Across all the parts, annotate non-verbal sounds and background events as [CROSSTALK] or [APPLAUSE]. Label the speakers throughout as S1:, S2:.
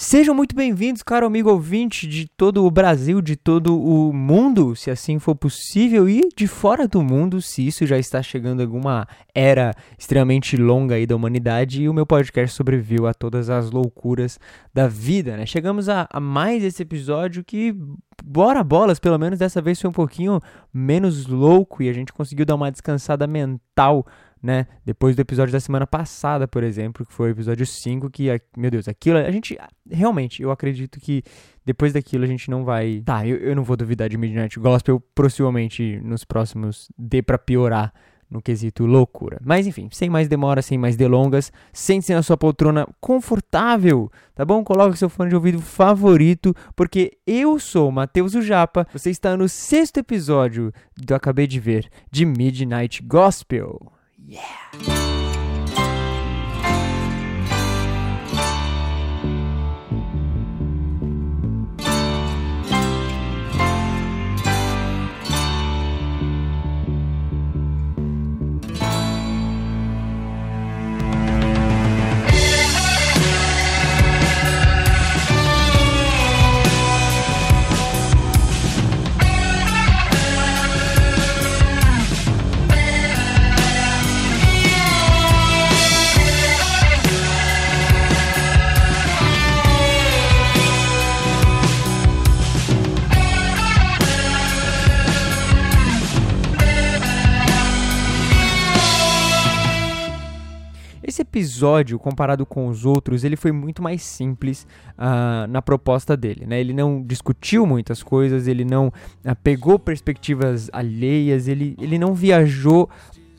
S1: Sejam muito bem-vindos, caro amigo ouvinte de todo o Brasil, de todo o mundo, se assim for possível, e de fora do mundo, se isso já está chegando a alguma era extremamente longa aí da humanidade e o meu podcast sobreviveu a todas as loucuras da vida, né? Chegamos a, a mais esse episódio que, bora bolas, pelo menos dessa vez foi um pouquinho menos louco e a gente conseguiu dar uma descansada mental né? Depois do episódio da semana passada, por exemplo, que foi o episódio 5, que, meu Deus, aquilo, a gente, realmente, eu acredito que depois daquilo a gente não vai... Tá, eu, eu não vou duvidar de Midnight Gospel, possivelmente nos próximos dê pra piorar no quesito loucura. Mas enfim, sem mais demora, sem mais delongas, sente-se na sua poltrona confortável, tá bom? Coloque seu fone de ouvido favorito, porque eu sou Matheus Japa, você está no sexto episódio do Acabei de Ver, de Midnight Gospel. Yeah. Episódio, comparado com os outros, ele foi muito mais simples uh, na proposta dele. Né? Ele não discutiu muitas coisas, ele não uh, pegou perspectivas alheias, ele, ele não viajou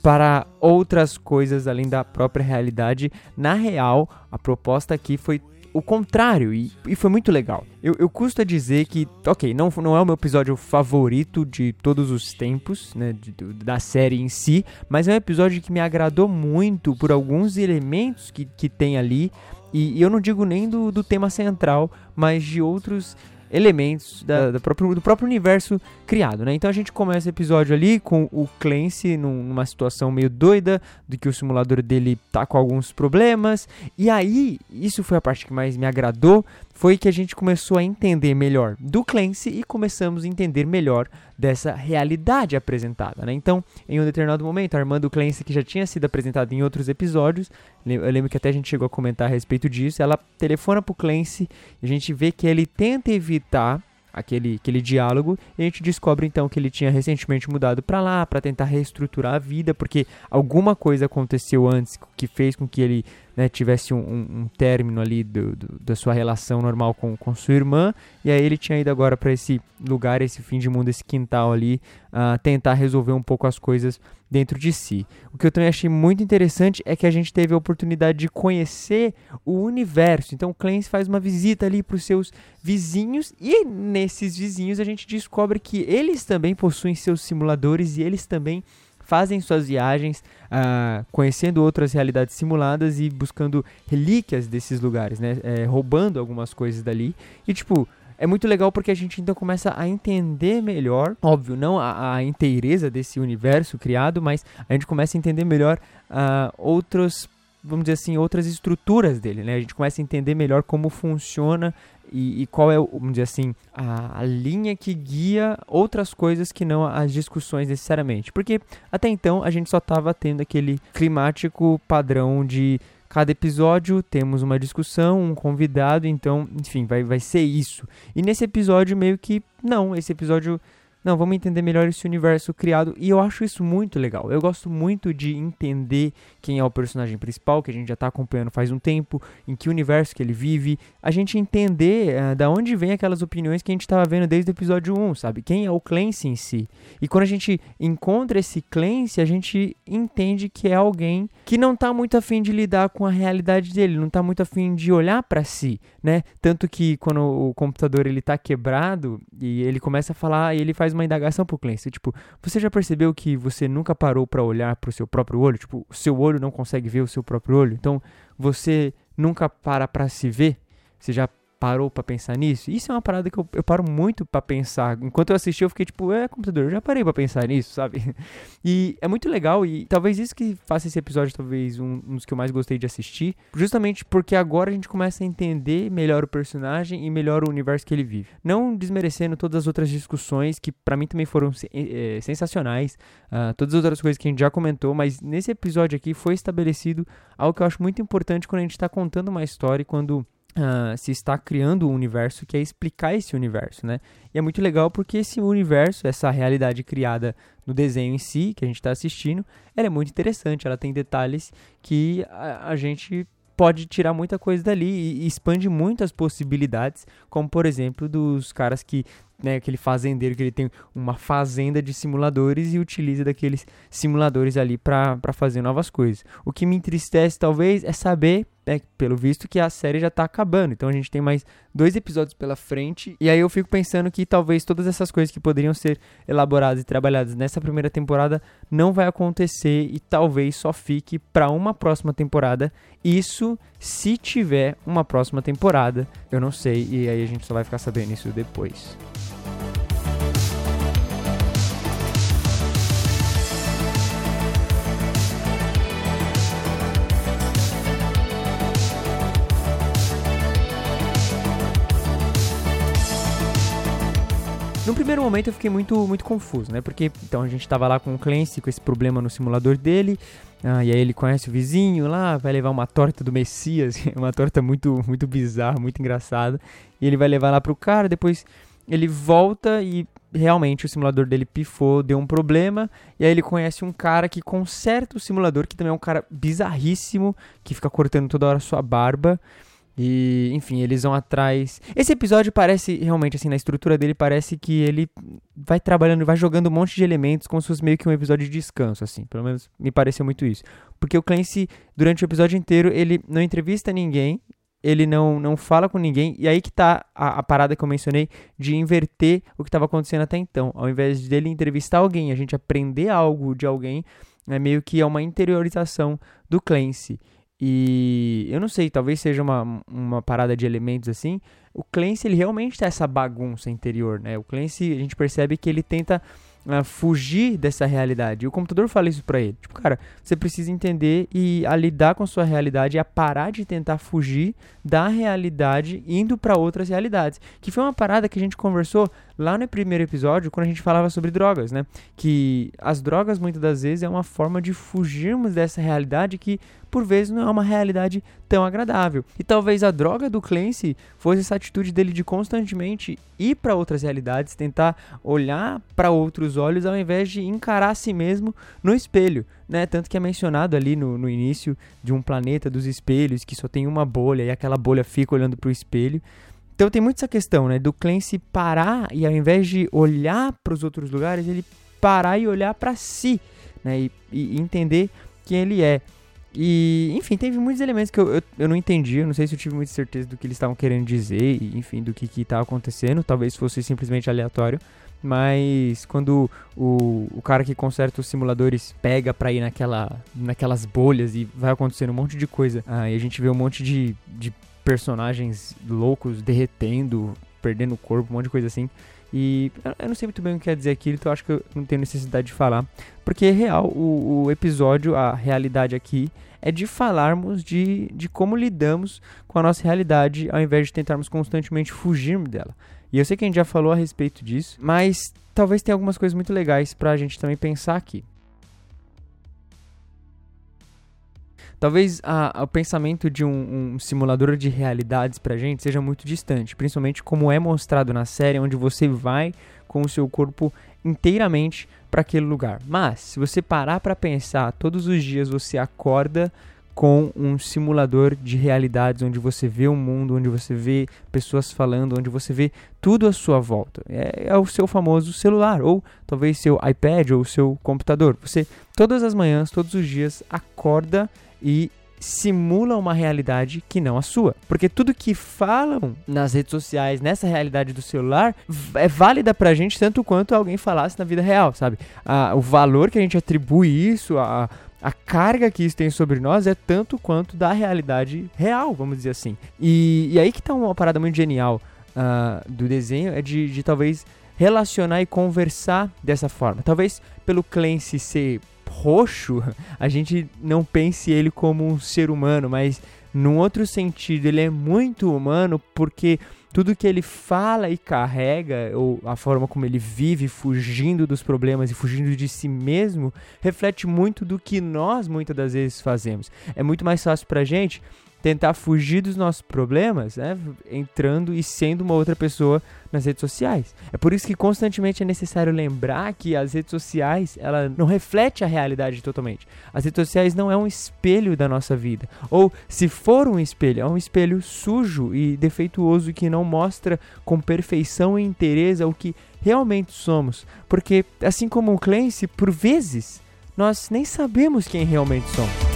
S1: para outras coisas além da própria realidade. Na real, a proposta aqui foi o contrário, e, e foi muito legal. Eu, eu custo a dizer que, ok, não, não é o meu episódio favorito de todos os tempos, né, de, da série em si, mas é um episódio que me agradou muito por alguns elementos que, que tem ali, e, e eu não digo nem do, do tema central, mas de outros elementos da, da próprio, do próprio universo criado, né? Então a gente começa o episódio ali com o Clancy numa situação meio doida, de que o simulador dele tá com alguns problemas, e aí, isso foi a parte que mais me agradou, foi que a gente começou a entender melhor do Clancy e começamos a entender melhor dessa realidade apresentada. Né? Então, em um determinado momento, a irmã do Clancy, que já tinha sido apresentada em outros episódios, eu lembro que até a gente chegou a comentar a respeito disso, ela telefona pro Clancy e a gente vê que ele tenta evitar aquele, aquele diálogo e a gente descobre então que ele tinha recentemente mudado para lá para tentar reestruturar a vida porque alguma coisa aconteceu antes que fez com que ele né, tivesse um, um, um, término ali do, do, da sua relação normal com, com sua irmã, e aí ele tinha ido agora para esse lugar, esse fim de mundo, esse quintal ali, uh, tentar resolver um pouco as coisas dentro de si. O que eu também achei muito interessante é que a gente teve a oportunidade de conhecer o universo. Então, o Clancy faz uma visita ali para os seus vizinhos, e nesses vizinhos a gente descobre que eles também possuem seus simuladores e eles também fazem suas viagens, uh, conhecendo outras realidades simuladas e buscando relíquias desses lugares, né? É, roubando algumas coisas dali. E, tipo, é muito legal porque a gente então começa a entender melhor, óbvio, não a, a inteireza desse universo criado, mas a gente começa a entender melhor uh, outros vamos dizer assim, outras estruturas dele, né? A gente começa a entender melhor como funciona e, e qual é, vamos dizer assim, a, a, linha que guia outras coisas que não as discussões necessariamente. Porque até então a gente só estava tendo aquele climático padrão de cada episódio temos uma discussão, um convidado, então, enfim, vai, vai ser isso. E nesse episódio meio que não, esse episódio não, vamos entender melhor esse universo criado. E eu acho isso muito legal. Eu gosto muito de entender quem é o personagem principal, que a gente já está acompanhando faz um tempo, em que universo que ele vive. A gente entender uh, da onde vem aquelas opiniões que a gente estava vendo desde o episódio 1, sabe? Quem é o Clancy em si. E quando a gente encontra esse Clancy, a gente entende que é alguém que não está muito afim de lidar com a realidade dele, não está muito afim de olhar para si, né? Tanto que quando o computador ele tá quebrado e ele começa a falar e ele faz uma indagação pro Clancy, tipo, você já percebeu que você nunca parou para olhar pro seu próprio olho? Tipo, o seu olho não consegue ver o seu próprio olho? Então, você nunca para para se ver? Você já parou para pensar nisso? Isso é uma parada que eu, eu paro muito para pensar. Enquanto eu assisti, eu fiquei tipo, é, computador, eu já parei para pensar nisso, sabe? [LAUGHS] E é muito legal e talvez isso que faça esse episódio talvez um, um dos que eu mais gostei de assistir, justamente porque agora a gente começa a entender melhor o personagem e melhor o universo que ele vive. Não desmerecendo todas as outras discussões que para mim também foram é, sensacionais, uh, todas as outras coisas que a gente já comentou, mas nesse episódio aqui foi estabelecido algo que eu acho muito importante quando a gente está contando uma história e quando Uh, se está criando um universo que é explicar esse universo, né? E é muito legal porque esse universo, essa realidade criada no desenho em si, que a gente está assistindo, ela é muito interessante, ela tem detalhes que a, a gente pode tirar muita coisa dali e, e expande muitas possibilidades, como por exemplo dos caras que né, aquele fazendeiro que ele tem uma fazenda de simuladores e utiliza daqueles simuladores ali para fazer novas coisas. O que me entristece talvez é saber, né, pelo visto, que a série já está acabando. Então a gente tem mais dois episódios pela frente. E aí eu fico pensando que talvez todas essas coisas que poderiam ser elaboradas e trabalhadas nessa primeira temporada não vai acontecer e talvez só fique para uma próxima temporada. Isso se tiver uma próxima temporada, eu não sei, e aí a gente só vai ficar sabendo isso depois. Primeiro momento eu fiquei muito, muito confuso, né? Porque então a gente tava lá com o Clancy, com esse problema no simulador dele, ah, e aí ele conhece o vizinho lá, vai levar uma torta do Messias, [LAUGHS] uma torta muito, muito bizarra, muito engraçada, e ele vai levar lá pro cara, depois ele volta e realmente o simulador dele pifou, deu um problema, e aí ele conhece um cara que conserta o simulador, que também é um cara bizarríssimo, que fica cortando toda hora sua barba, e, enfim, eles vão atrás. Esse episódio parece, realmente, assim, na estrutura dele, parece que ele vai trabalhando, vai jogando um monte de elementos, como se fosse meio que um episódio de descanso, assim. Pelo menos me pareceu muito isso. Porque o Clancy, durante o episódio inteiro, ele não entrevista ninguém, ele não, não fala com ninguém, e aí que tá a, a parada que eu mencionei de inverter o que estava acontecendo até então. Ao invés dele entrevistar alguém, a gente aprender algo de alguém, é meio que é uma interiorização do Clancy. E eu não sei, talvez seja uma, uma parada de elementos assim. O Clancy, ele realmente tem essa bagunça interior, né? O Clancy, a gente percebe que ele tenta uh, fugir dessa realidade. E o computador fala isso pra ele. Tipo, cara, você precisa entender e a lidar com sua realidade e a parar de tentar fugir da realidade indo para outras realidades. Que foi uma parada que a gente conversou lá no primeiro episódio, quando a gente falava sobre drogas, né? Que as drogas, muitas das vezes, é uma forma de fugirmos dessa realidade que por vezes não é uma realidade tão agradável. E talvez a droga do Clancy fosse essa atitude dele de constantemente ir para outras realidades, tentar olhar para outros olhos ao invés de encarar si mesmo no espelho. Né? Tanto que é mencionado ali no, no início de um planeta dos espelhos que só tem uma bolha e aquela bolha fica olhando para o espelho. Então tem muito essa questão, né, do Clancy parar e ao invés de olhar para os outros lugares, ele parar e olhar para si, né, e, e, entender quem ele é. E, enfim, teve muitos elementos que eu, eu, eu, não entendi. Eu não sei se eu tive muita certeza do que eles estavam querendo dizer, e, enfim, do que estava acontecendo. Talvez fosse simplesmente aleatório. Mas quando o, o cara que conserta os simuladores pega pra ir naquela, naquelas bolhas e vai acontecendo um monte de coisa, aí a gente vê um monte de, de personagens loucos derretendo, perdendo o corpo, um monte de coisa assim. E eu não sei muito bem o que quer dizer aquilo, então acho que eu não tenho necessidade de falar. Porque é real, o, o episódio, a realidade aqui, é de falarmos de, de como lidamos com a nossa realidade, ao invés de tentarmos constantemente fugirmos dela. E eu sei que a gente já falou a respeito disso, mas talvez tenha algumas coisas muito legais pra gente também pensar aqui. Talvez a, a, o pensamento de um, um, simulador de realidades pra gente seja muito distante, principalmente como é mostrado na série, onde você vai com o seu corpo inteiramente para aquele lugar. Mas, se você parar para pensar, todos os dias você acorda com um simulador de realidades onde você vê o um mundo, onde você vê pessoas falando, onde você vê tudo à sua volta. É, é, o seu famoso celular, ou talvez seu iPad ou seu computador. Você, todas as manhãs, todos os dias, acorda e simula uma realidade que não a sua. Porque tudo que falam nas redes sociais, nessa realidade do celular, é válida pra gente tanto quanto alguém falasse na vida real, sabe? Ah, o valor que a gente atribui isso, a, a carga que isso tem sobre nós é tanto quanto da realidade real, vamos dizer assim. E, e aí que tá uma parada muito genial uh, do desenho, é de, de talvez relacionar e conversar dessa forma. Talvez pelo Clancy ser roxo, a gente não pense ele como um ser humano, mas num outro sentido, ele é muito humano porque tudo que ele fala e carrega, ou a forma como ele vive fugindo dos problemas e fugindo de si mesmo, reflete muito do que nós muitas das vezes fazemos. É muito mais fácil pra gente tentar fugir dos nossos problemas, né, entrando e sendo uma outra pessoa nas redes sociais. É por isso que constantemente é necessário lembrar que as redes sociais, ela não reflete a realidade totalmente. As redes sociais não é um espelho da nossa vida. Ou se for um espelho, é um espelho sujo e defeituoso que não mostra com perfeição e interesse o que realmente somos. Porque assim como o Clancy, por vezes nós nem sabemos quem realmente somos.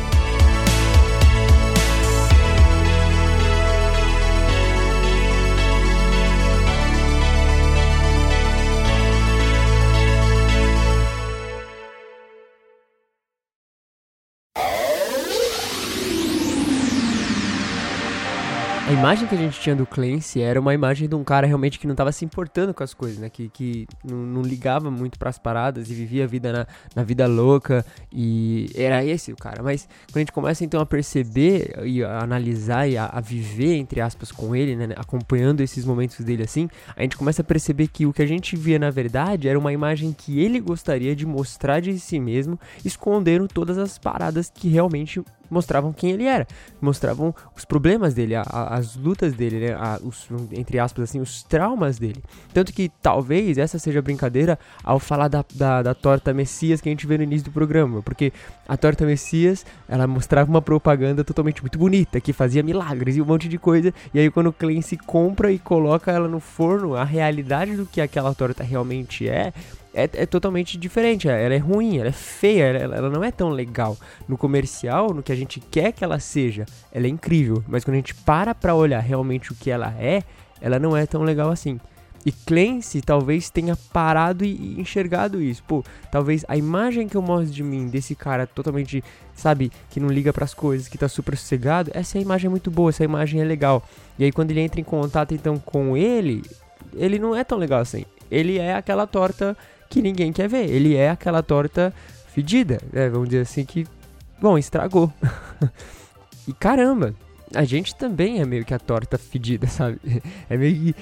S1: A imagem que a gente tinha do Clancy era uma imagem de um cara realmente que não estava se importando com as coisas, né? Que, que não, não ligava muito para as paradas e vivia a vida na, na vida louca. E era esse o cara. Mas quando a gente começa então a perceber e a analisar e a, a viver, entre aspas, com ele, né? Acompanhando esses momentos dele assim, a gente começa a perceber que o que a gente via na verdade era uma imagem que ele gostaria de mostrar de si mesmo, escondendo todas as paradas que realmente mostravam quem ele era, mostravam os problemas dele, a, a, as lutas dele, né, a, os, entre aspas assim, os traumas dele. Tanto que talvez essa seja a brincadeira ao falar da, da, da torta Messias que a gente vê no início do programa, porque a torta Messias, ela mostrava uma propaganda totalmente muito bonita, que fazia milagres e um monte de coisa, e aí quando o Clancy compra e coloca ela no forno, a realidade do que aquela torta realmente é, é, é, totalmente diferente. Ela é ruim, ela é feia, ela, ela, não é tão legal. No comercial, no que a gente quer que ela seja, ela é incrível. Mas quando a gente para pra olhar realmente o que ela é, ela não é tão legal assim. E Clancy talvez tenha parado e enxergado isso. Pô, talvez a imagem que eu mostro de mim, desse cara totalmente, sabe, que não liga para as coisas, que tá super sossegado, essa imagem é muito boa, essa imagem é legal. E aí quando ele entra em contato então com ele, ele não é tão legal assim. Ele é aquela torta que ninguém quer ver. Ele é aquela torta fedida, né? Vamos dizer assim que, bom, estragou. [LAUGHS] e caramba, a gente também é meio que a torta fedida, [LAUGHS] sabe? É meio que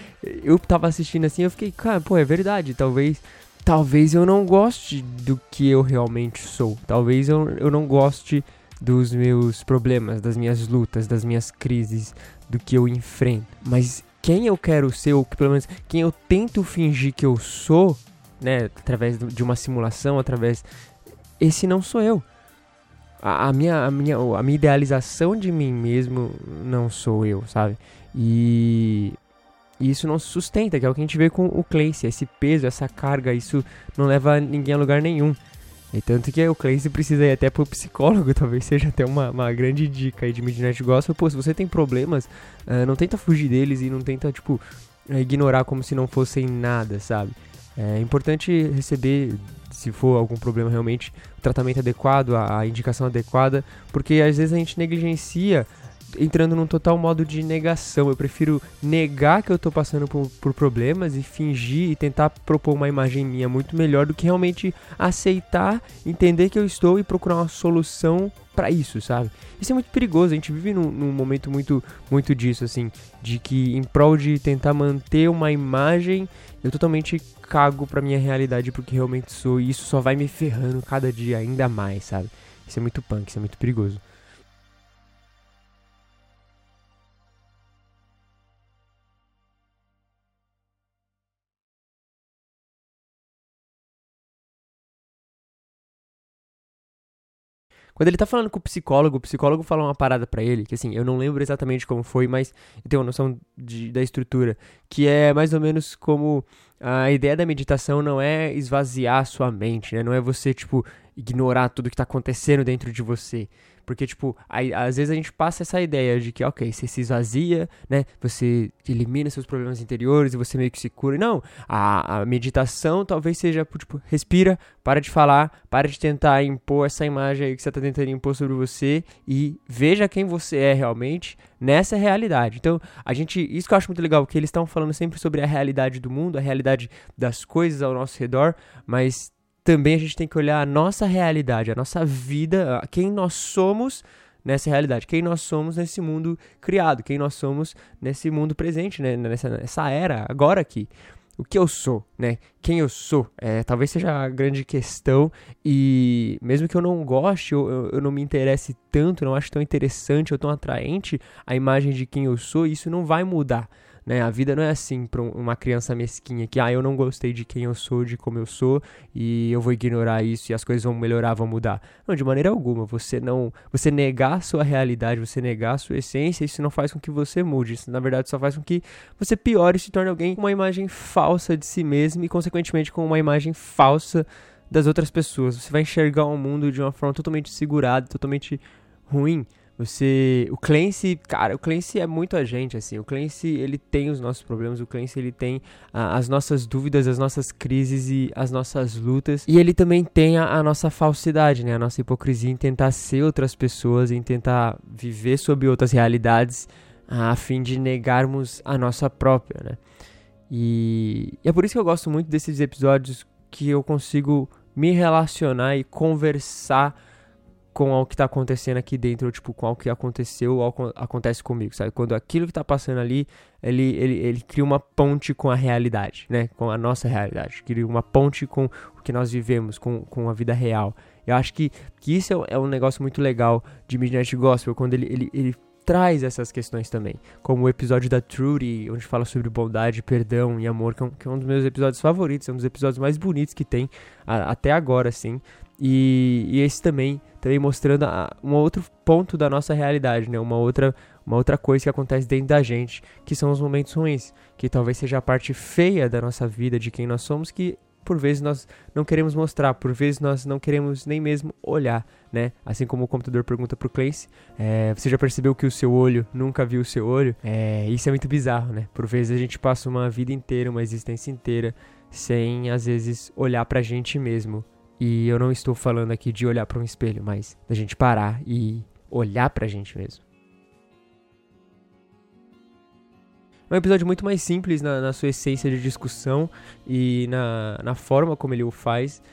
S1: eu tava assistindo assim, eu fiquei, cara, pô, é verdade, talvez talvez eu não goste do que eu realmente sou. Talvez eu, eu não goste dos meus problemas, das minhas lutas, das minhas crises, do que eu enfrento. Mas quem eu quero ser, ou pelo menos quem eu tento fingir que eu sou, né, através de uma simulação, através esse não sou eu. A, a, minha, a, minha, a minha idealização de mim mesmo não sou eu, sabe? E, e isso não se sustenta, que é o que a gente vê com o Clancy, esse peso, essa carga, isso não leva ninguém a lugar nenhum. E tanto que o Clancy precisa ir até pro psicólogo, [LAUGHS] talvez seja até uma, uma grande dica aí de Midnight Gospel. Pô, se você tem problemas, uh, não tenta fugir deles e não tenta, tipo, ignorar como se não fossem nada, sabe? É importante receber, se for algum problema realmente, o tratamento adequado, a, a indicação adequada, porque às vezes a gente negligencia entrando num total modo de negação. Eu prefiro negar que eu tô passando por, por, problemas e fingir e tentar propor uma imagem minha muito melhor do que realmente aceitar, entender que eu estou e procurar uma solução para isso, sabe? Isso é muito perigoso. A gente vive num, num, momento muito, muito disso, assim, de que em prol de tentar manter uma imagem, eu totalmente cago pra minha realidade porque realmente sou e isso só vai me ferrando cada dia ainda mais, sabe? Isso é muito punk, isso é muito perigoso. Quando ele tá falando com o psicólogo, o psicólogo fala uma parada para ele, que assim, eu não lembro exatamente como foi, mas eu tenho uma noção de, da estrutura, que é mais ou menos como a ideia da meditação não é esvaziar a sua mente, né? Não é você, tipo, ignorar tudo que tá acontecendo dentro de você. Porque, tipo, aí, às vezes a gente passa essa ideia de que, ok, você se esvazia, né? Você elimina seus problemas interiores e você meio que se cura. Não, a, a meditação talvez seja, tipo, respira, para de falar, para de tentar impor essa imagem aí que você está tentando impor sobre você e veja quem você é realmente nessa realidade. Então, a gente, isso que eu acho muito legal, que eles estão falando sempre sobre a realidade do mundo, a realidade das coisas ao nosso redor, mas também a gente tem que olhar a nossa realidade, a nossa vida, quem nós somos nessa realidade, quem nós somos nesse mundo criado, quem nós somos nesse mundo presente, né? nessa, nessa era, agora aqui. O que eu sou, né? Quem eu sou, é, talvez seja a grande questão e mesmo que eu não goste, eu, eu não me interesse tanto, não acho tão interessante ou tão atraente a imagem de quem eu sou, isso não vai mudar. Né? A vida não é assim para uma criança mesquinha que, ah, eu não gostei de quem eu sou, de como eu sou, e eu vou ignorar isso e as coisas vão melhorar, vão mudar. Não, de maneira alguma. Você não, você negar a sua realidade, você negar a sua essência, isso não faz com que você mude. Isso, na verdade, só faz com que você piore e se torne alguém com uma imagem falsa de si mesmo e, consequentemente, com uma imagem falsa das outras pessoas. Você vai enxergar o mundo de uma forma totalmente segurada, totalmente ruim. Você, o Clancy, cara, o Clancy é muito a gente, assim. O Clancy, ele tem os nossos problemas, o Clancy, ele tem as nossas dúvidas, as nossas crises e as nossas lutas. E ele também tem a, a, nossa falsidade, né? A nossa hipocrisia em tentar ser outras pessoas, em tentar viver sob outras realidades, ah, a fim de negarmos a nossa própria, né? E, e é por isso que eu gosto muito desses episódios que eu consigo me relacionar e conversar com o que tá acontecendo aqui dentro, ou, tipo, com o que aconteceu ou acontece comigo, sabe? Quando aquilo que tá passando ali, ele, ele, ele cria uma ponte com a realidade, né? Com a nossa realidade. Cria uma ponte com o que nós vivemos, com, com a vida real. Eu acho que, que isso é, é um negócio muito legal de Midnight Gospel, quando ele, ele, ele traz essas questões também. Como o episódio da Trudy, onde fala sobre bondade, perdão e amor, que é um, que é um dos meus episódios favoritos, é um dos episódios mais bonitos que tem a, até agora, assim. E, e esse também, também mostrando a, um outro ponto da nossa realidade, né? Uma outra, uma outra coisa que acontece dentro da gente, que são os momentos ruins, que talvez seja a parte feia da nossa vida, de quem nós somos, que por vezes nós não queremos mostrar, por vezes nós não queremos nem mesmo olhar, né? Assim como o computador pergunta pro Clancy, é, você já percebeu que o seu olho nunca viu o seu olho? É, isso é muito bizarro, né? Por vezes a gente passa uma vida inteira, uma existência inteira, sem às vezes olhar pra gente mesmo e eu não estou falando aqui de olhar para um espelho, mas da gente parar e olhar para a gente mesmo. É um episódio muito mais simples na, na, sua essência de discussão e na, na forma como ele o faz.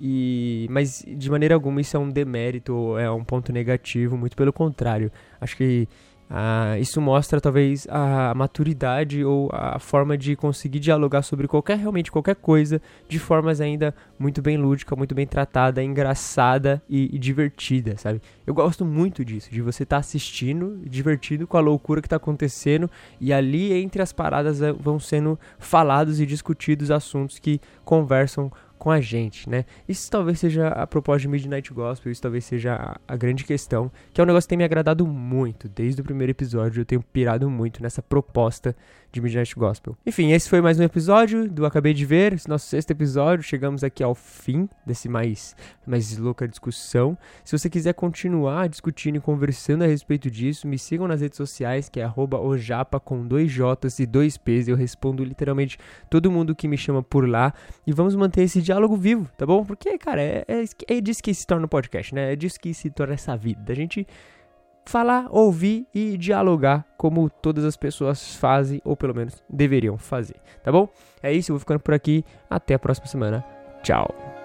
S1: E, mas de maneira alguma isso é um demérito é um ponto negativo, muito pelo contrário. Acho que ah, isso mostra talvez a maturidade ou a forma de conseguir dialogar sobre qualquer realmente qualquer coisa de formas ainda muito bem lúdica, muito bem tratada, engraçada e, e divertida, sabe? Eu gosto muito disso, de você estar tá assistindo, divertido com a loucura que está acontecendo e ali entre as paradas eh, vão sendo falados e discutidos assuntos que conversam com a gente, né? Isso talvez seja a proposta de Midnight Gospel, isso talvez seja a, grande questão, que é um negócio que tem me agradado muito, desde o primeiro episódio eu tenho pirado muito nessa proposta de Midnight Gospel. Enfim, esse foi mais um episódio do Acabei de Ver, esse nosso sexto episódio. Chegamos aqui ao fim desse mais, mais louca discussão. Se você quiser continuar discutindo e conversando a respeito disso, me sigam nas redes sociais, que é ojapa com dois J's e dois P's. Eu respondo literalmente todo mundo que me chama por lá. E vamos manter esse diálogo vivo, tá bom? Porque, cara, é, é, é disso que se torna o podcast, né? É disso que se torna essa vida. Da gente falar, ouvir e dialogar como todas as pessoas fazem, ou pelo menos deveriam fazer, tá bom? É isso, eu vou ficando por aqui. Até a próxima semana. Tchau.